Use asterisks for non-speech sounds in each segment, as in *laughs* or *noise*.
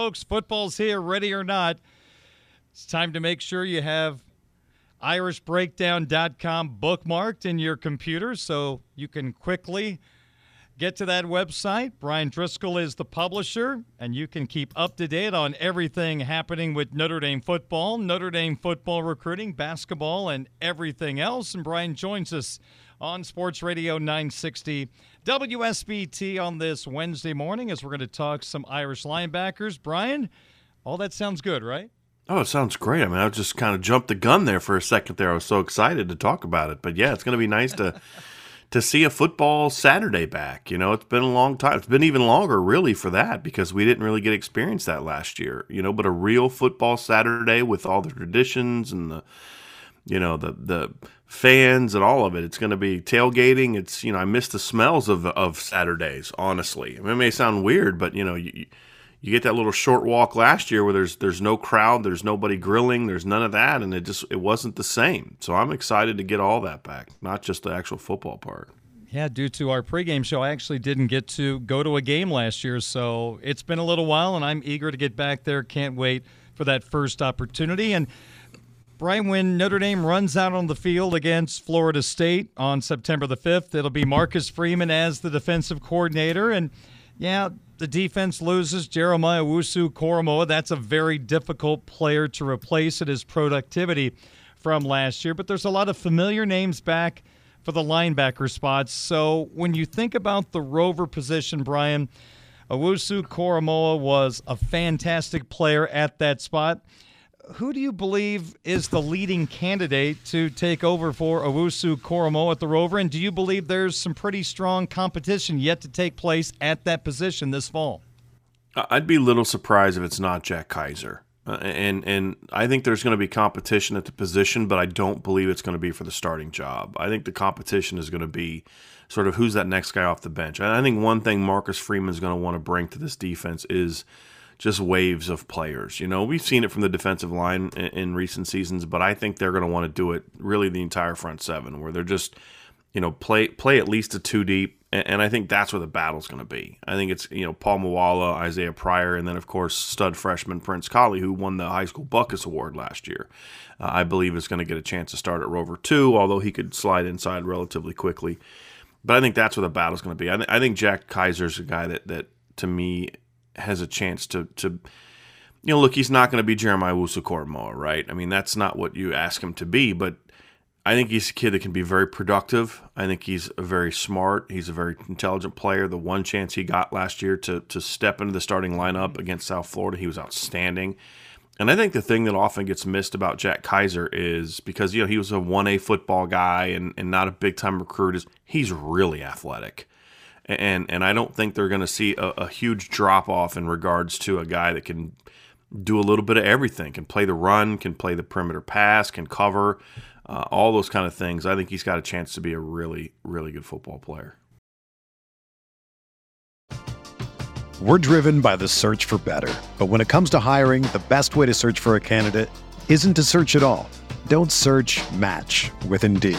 Folks, football's here, ready or not. It's time to make sure you have irishbreakdown.com bookmarked in your computer so you can quickly get to that website. Brian Driscoll is the publisher, and you can keep up to date on everything happening with Notre Dame football, Notre Dame football recruiting, basketball, and everything else. And Brian joins us on Sports Radio 960 WSBT on this Wednesday morning as we're going to talk some Irish linebackers. Brian, all that sounds good, right? Oh, it sounds great. I mean, I just kind of jumped the gun there for a second there. I was so excited to talk about it. But yeah, it's going to be nice to to see a football Saturday back. You know, it's been a long time. It's been even longer, really, for that because we didn't really get experience that last year. You know, but a real football Saturday with all the traditions and the you know the the fans and all of it. It's going to be tailgating. It's you know I miss the smells of of Saturdays. Honestly, I mean, it may sound weird, but you know you you get that little short walk last year where there's there's no crowd, there's nobody grilling, there's none of that, and it just it wasn't the same. So I'm excited to get all that back, not just the actual football part. Yeah, due to our pregame show, I actually didn't get to go to a game last year, so it's been a little while, and I'm eager to get back there. Can't wait for that first opportunity. And Brian, when Notre Dame runs out on the field against Florida State on September the 5th, it'll be Marcus Freeman as the defensive coordinator. And yeah, the defense loses Jeremiah Owusu Koramoah. That's a very difficult player to replace at his productivity from last year. But there's a lot of familiar names back for the linebacker spots. So when you think about the rover position, Brian, Owusu Koramoah was a fantastic player at that spot who do you believe is the leading candidate to take over for Owusu Koramoah at the Rover? And do you believe there's some pretty strong competition yet to take place at that position this fall? I'd be a little surprised if it's not Jack Kiser. Uh, and and I think there's going to be competition at the position, but I don't believe it's going to be for the starting job. I think the competition is going to be sort of who's that next guy off the bench. And I think one thing Marcus Freeman is going to want to bring to this defense is – just waves of players. You know, we've seen it from the defensive line in, in recent seasons, but I think they're going to want to do it really the entire front seven, where they're just, you know, play play at least a two deep, and, and I think that's where the battle's going to be. I think it's you know Paul Moala, Isaiah Pryor, and then of course stud freshman Prince Kollie, who won the high school Butkus Award last year. Uh, I believe is going to get a chance to start at Rover two, although he could slide inside relatively quickly. But I think that's where the battle's going to be. I, th- I think Jack Kiser's a guy that that to me has a chance to to you know look he's not going to be Jeremiah Owusu right? I mean that's not what you ask him to be but I think he's a kid that can be very productive. I think he's very smart he's a very intelligent player. The one chance he got last year to to step into the starting lineup against South Florida he was outstanding. And I think the thing that often gets missed about Jack Kiser is because you know he was a 1A football guy and, and not a big time recruit is he's really athletic and and I don't think they're going to see a, a huge drop off in regards to a guy that can do a little bit of everything, can play the run, can play the perimeter pass, can cover, uh, all those kind of things. I think he's got a chance to be a really really good football player. We're driven by the search for better. But when it comes to hiring, the best way to search for a candidate isn't to search at all. Don't search match with Indeed.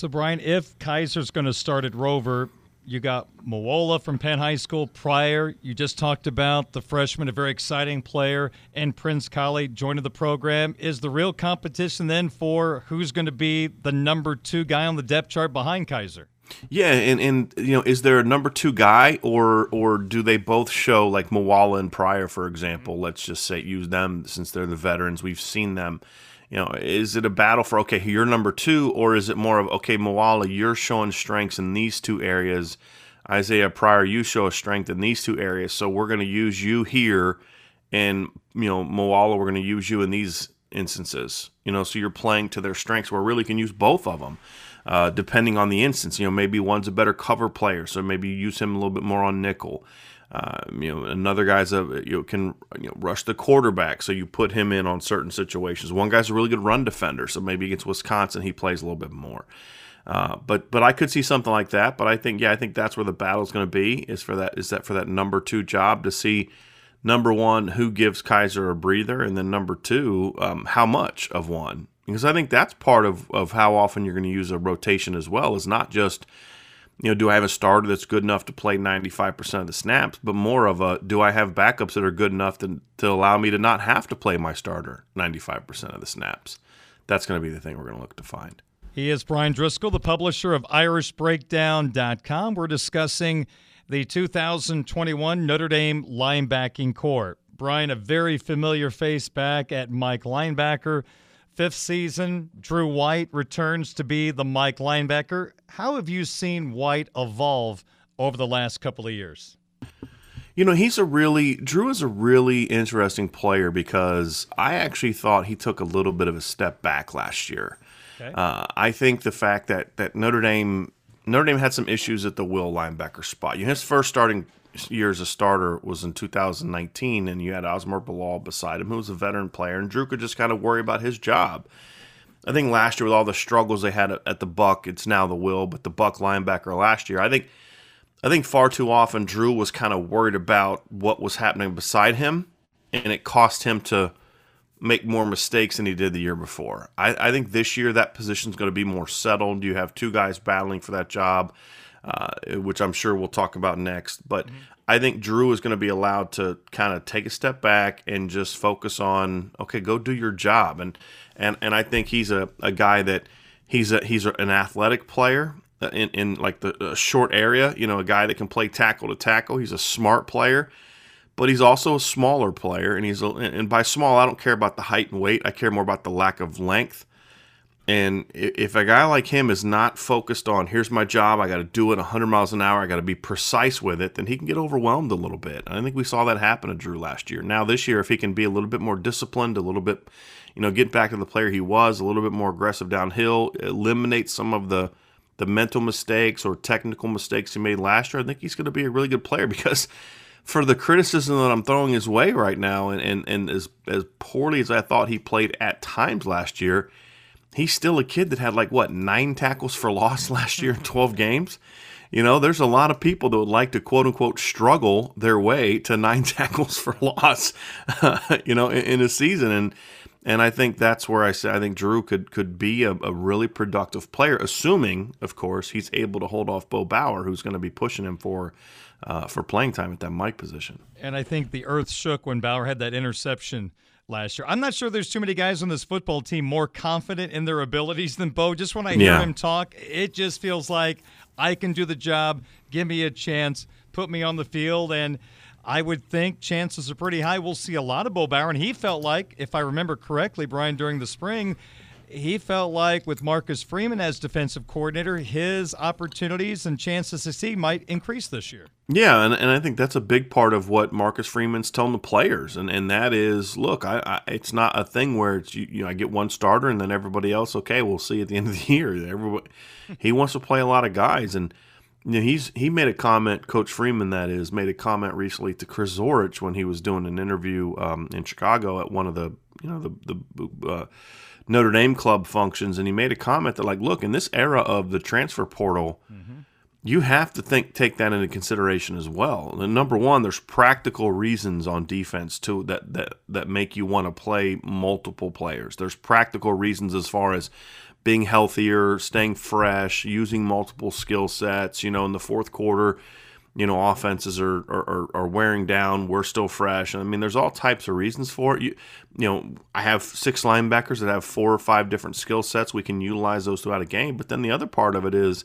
So, Brian, if Kiser's going to start at Rover, you got Moala from Penn High School Pryor. You just talked about the freshman, a very exciting player, and Prince Kollie joining the program. Is the real competition then for who's going to be the number two guy on the depth chart behind Keiser? Yeah, and, and you know, is there a number two guy, or or do they both show like Moala and Pryor, for example? Mm-hmm. Let's just say use them since they're the veterans. We've seen them you know, is it a battle for okay, you're number two, or is it more of okay, Moala, you're showing strengths in these two areas. Isaiah Pryor, you show a strength in these two areas, so we're going to use you here, and you know, Moala, we're going to use you in these instances. You know, so you're playing to their strengths. Where really can use both of them, uh, depending on the instance. You know, maybe one's a better cover player, so maybe you use him a little bit more on nickel. Uh, you know, another guy's a you know, can you know, rush the quarterback, so you put him in on certain situations. One guy's a really good run defender, so maybe against Wisconsin he plays a little bit more. Uh, but but I could see something like that. But I think yeah, I think that's where the battle's going to be is for that is that for that number two job to see number one who gives Kiser a breather, and then number two um, how much of one because I think that's part of of how often you're going to use a rotation as well is not just you know, do I have a starter that's good enough to play 95% of the snaps, but more of a do I have backups that are good enough to, to allow me to not have to play my starter 95% of the snaps? That's going to be the thing we're going to look to find. He is Brian Driscoll, the publisher of IrishBreakdown.com. We're discussing the 2021 Notre Dame linebacking corps. Brian, a very familiar face back at Mike linebacker fifth season, Drew White returns to be the Mike linebacker. How have you seen White evolve over the last couple of years? You know, he's a really, Drew is a really interesting player because I actually thought he took a little bit of a step back last year. Okay. Uh, I think the fact that, that Notre Dame Notre Dame had some issues at the will linebacker spot. You know, his first starting year as a starter was in 2019, and you had Asmar Bilal beside him, who was a veteran player, and Drew could just kind of worry about his job. I think last year with all the struggles they had at the Buck, it's now the Will, but the Buck linebacker last year, I think, I think far too often Drew was kind of worried about what was happening beside him, and it cost him to make more mistakes than he did the year before. I, I think this year that position is going to be more settled. You have two guys battling for that job uh, which I'm sure we'll talk about next. But mm-hmm. I think Drew is going to be allowed to kind of take a step back and just focus on okay, go do your job. And and and I think he's a, a guy that he's a he's an athletic player uh, in in like the short area. You know, a guy that can play tackle to tackle. He's a smart player. But he's also a smaller player, and he's a, and by small, I don't care about the height and weight. I care more about the lack of length. And if a guy like him is not focused on, here's my job, I got to do it 100 miles an hour, I got to be precise with it, then he can get overwhelmed a little bit. I think we saw that happen to Drew last year. Now, this year, if he can be a little bit more disciplined, a little bit, you know, get back to the player he was, a little bit more aggressive downhill, eliminate some of the the mental mistakes or technical mistakes he made last year, I think he's going to be a really good player *laughs* because for the criticism that I'm throwing his way right now, and, and, and as, as poorly as I thought he played at times last year, he's still a kid that had like what nine tackles for loss *laughs* last year in 12 games. You know, there's a lot of people that would like to quote unquote struggle their way to nine *laughs* tackles for loss, *laughs* you know, in, in, a season. And And I think that's where I say I think Drew could could be a, a, really productive player, assuming, of course, he's able to hold off Bo Bauer, who's going to be pushing him for uh, for playing time at that Mike position. And I think the earth shook when Bauer had that interception last year. I'm not sure there's too many guys on this football team more confident in their abilities than Bo. Just when I hear yeah. him talk, it just feels like I can do the job. Give me a chance. Put me on the field and I would think chances are pretty high we'll see a lot of Bo Bauer. And he felt like, if I remember correctly, Brian, during the spring, he felt like with Marcus Freeman as defensive coordinator, his opportunities and chances to succeed might increase this year. Yeah, and, and I think that's a big part of what Marcus Freeman's telling the players, and, and that is, look, I, I it's not a thing where it's you, you know I get one starter and then everybody else, okay, we'll see at the end of the *laughs* year. Everybody, he wants to play a lot of guys, and you know, he's he made a comment. Coach Freeman, that is, made a comment recently to Chris Zorich when he was doing an interview um, in Chicago at one of the you know the the uh, Notre Dame club functions, and he made a comment that like, look, in this era of the transfer portal, mm-hmm. you have to think take that into consideration as well. And number one, there's practical reasons on defense too that that that make you want to play multiple players. There's practical reasons as far as being healthier, staying fresh, using multiple skill sets. You know, in the fourth quarter, you know, offenses are, are, are wearing down. We're still fresh. I mean, there's all types of reasons for it. You, you know, I have six linebackers that have four or five different skill sets. We can utilize those throughout a game. But then the other part of it is,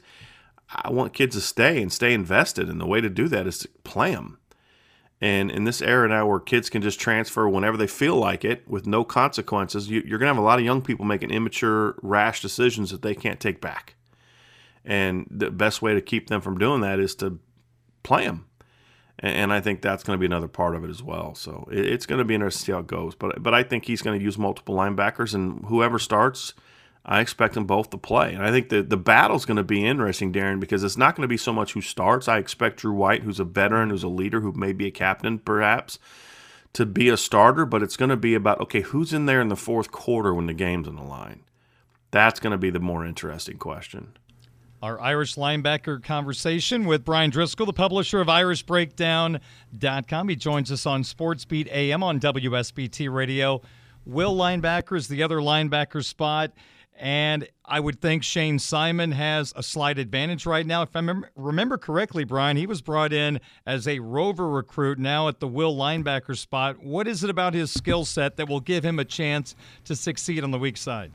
I want kids to stay and stay invested. And the way to do that is to play them. And in this era now where kids can just transfer whenever they feel like it with no consequences, you, are going to have a lot of young people making immature, rash decisions that they can't take back. And the best way to keep them from doing that is to play them. And, I think that's going to be another part of it as well. So it's going to be interesting to see how it goes. But but I think he's going to use multiple linebackers, and whoever starts – I expect them both to play. And I think the, the battle's going to be interesting, Darren, because it's not going to be so much who starts. I expect Drew White, who's a veteran, who's a leader, who may be a captain perhaps, to be a starter, but it's going to be about, okay, who's in there in the fourth quarter when the game's on the line? That's going to be the more interesting question. Our Irish linebacker conversation with Brian Driscoll, the publisher of IrishBreakdown.com. He joins us on Sportsbeat AM on WSBT Radio. Will linebacker is the other linebacker spot. And I would think Shane Simon has a slight advantage right now. If I remember correctly, Brian, he was brought in as a rover recruit now at the will linebacker spot. What is it about his skill set that will give him a chance to succeed on the weak side?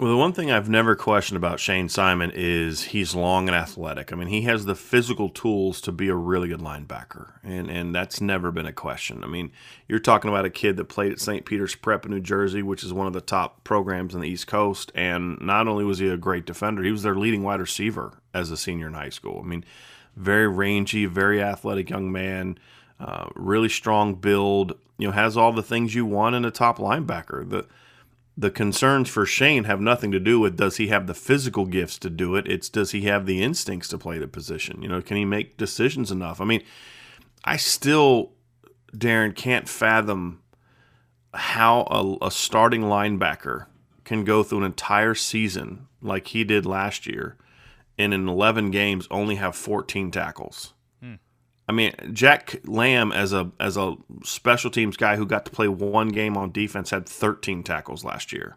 Well, the one thing I've never questioned about Shane Simon is he's long and athletic. I mean, he has the physical tools to be a really good linebacker, and and that's never been a question. I mean, you're talking about a kid that played at St. Peter's Prep in New Jersey, which is one of the top programs on the East Coast, and not only was he a great defender, he was their leading wide receiver as a senior in high school. I mean, very rangy, very athletic young man, uh, really strong build. You know, has all the things you want in a top linebacker. The the concerns for Shane have nothing to do with does he have the physical gifts to do it. It's does he have the instincts to play the position? You know, can he make decisions enough? I mean, I still, Darren, can't fathom how a, a starting linebacker can go through an entire season like he did last year and in 11 games only have 14 tackles. I mean, Jack Lamb as a as a special teams guy who got to play one game on defense had 13 tackles last year.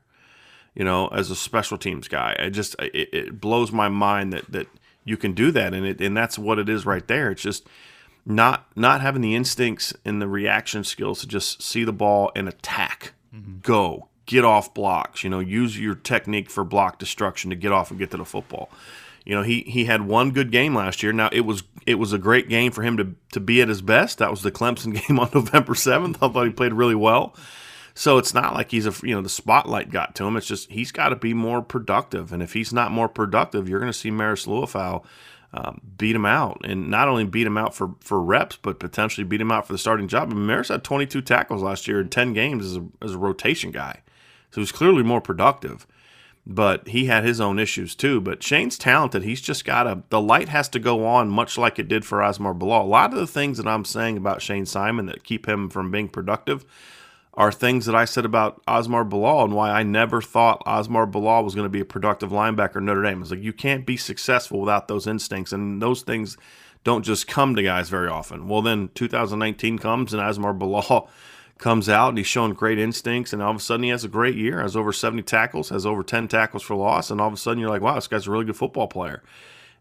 You know, as a special teams guy, it just it, it blows my mind that that you can do that, and it and that's what it is right there. It's just not not having the instincts and the reaction skills to just see the ball and attack, mm-hmm. go, get off blocks. You know, use your technique for block destruction to get off and get to the football. You know, he he had one good game last year. Now it was it was a great game for him to to be at his best. That was the Clemson *laughs* game on November seventh. I thought he played really well. So it's not like he's a you know the spotlight got to him. It's just he's got to be more productive, and if he's not more productive, you're going to see Marist Liufau um, beat him out, and not only beat him out for for reps, but potentially beat him out for the starting job. Marist had 22 tackles last year in 10 games as a, as a rotation guy, so he's clearly more productive but he had his own issues too. But Shane's talented. He's just got a the light has to go on, much like it did for Asmar Bilal. A lot of the things that I'm saying about Shane Simon that keep him from being productive are things that I said about Asmar Bilal and why I never thought Asmar Bilal was going to be a productive linebacker Notre Dame. It's like you can't be successful without those instincts, and those things don't just come to guys very often. Well, then 2019 comes and Asmar Bilal comes out and he's showing great instincts, and all of a sudden he has a great year, has over 70 tackles, has over 10 tackles for loss, and all of a sudden you're like, wow, this guy's a really good football player.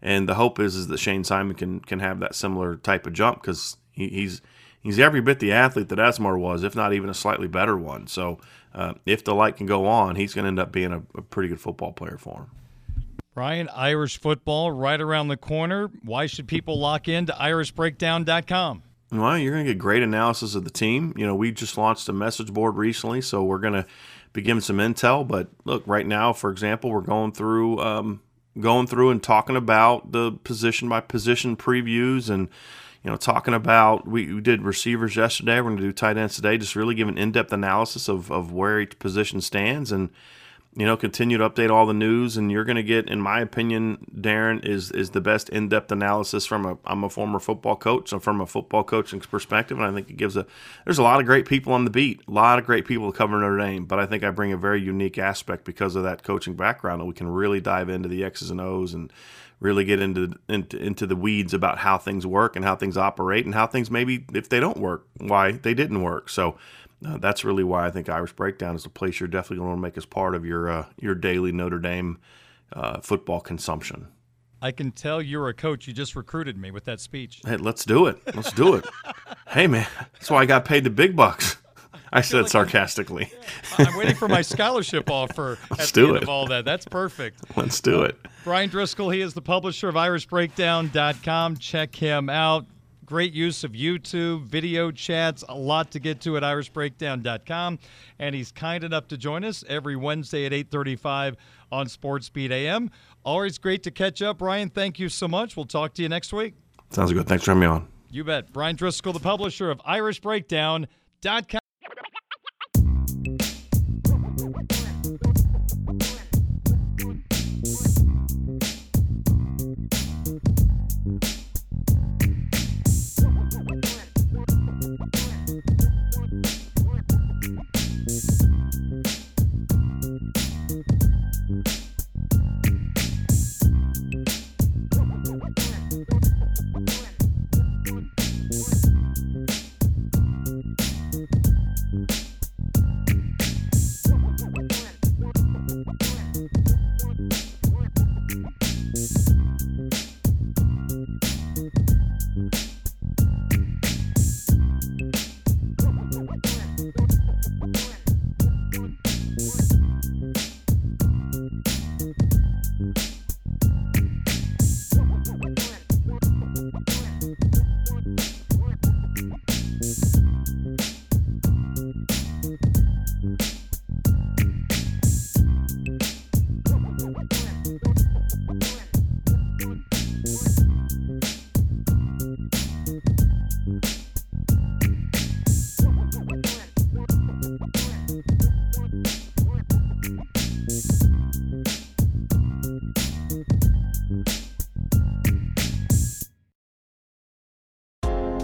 And the hope is is that Shane Simon can can have that similar type of jump because he, he's he's every bit the athlete that Asmar was, if not even a slightly better one. So uh, if the light can go on, he's going to end up being a, a pretty good football player for him. Ryan, Irish football right around the corner. Why should people lock in to irishbreakdown.com? Well, you're going to get great analysis of the team. You know, we just launched a message board recently, so we're going to be giving some intel. But look, right now, for example, we're going through um, going through and talking about the position by position previews and you know talking about we, we did receivers yesterday. We're going to do tight ends today. Just really give an in depth analysis of of where each position stands and you know, continue to update all the news, and you're going to get, in my opinion, Darren is is the best in depth analysis from a. I'm a former football coach, so from a football coaching perspective, and I think it gives a. There's a lot of great people on the beat, a lot of great people covering Notre Dame, but I think I bring a very unique aspect because of that coaching background, and we can really dive into the X's and O's and really get into into into the weeds about how things work and how things operate and how things maybe if they don't work, why they didn't work. So uh, that's really why I think Irish Breakdown is a place you're definitely going to want to make as part of your uh, your daily Notre Dame uh, football consumption. I can tell you're a coach. You just recruited me with that speech. Hey, let's do it. Let's do it. *laughs* hey, man, that's why I got paid the big bucks. *laughs* I, said like sarcastically. I'm, *laughs* I'm, waiting for my scholarship offer Let's at do the end it. of all that. That's perfect. Let's do it. Brian Driscoll, he is the publisher of IrishBreakdown.com. Check him out. Great use of YouTube, video chats, a lot to get to at irishbreakdown.com. And he's kind enough to join us every Wednesday at 835 on Sports Beat AM. Always great to catch up. Ryan, thank you so much. We'll talk to you next week. Sounds good. Thanks for having me on. You bet. Brian Driscoll, the publisher of irishbreakdown.com.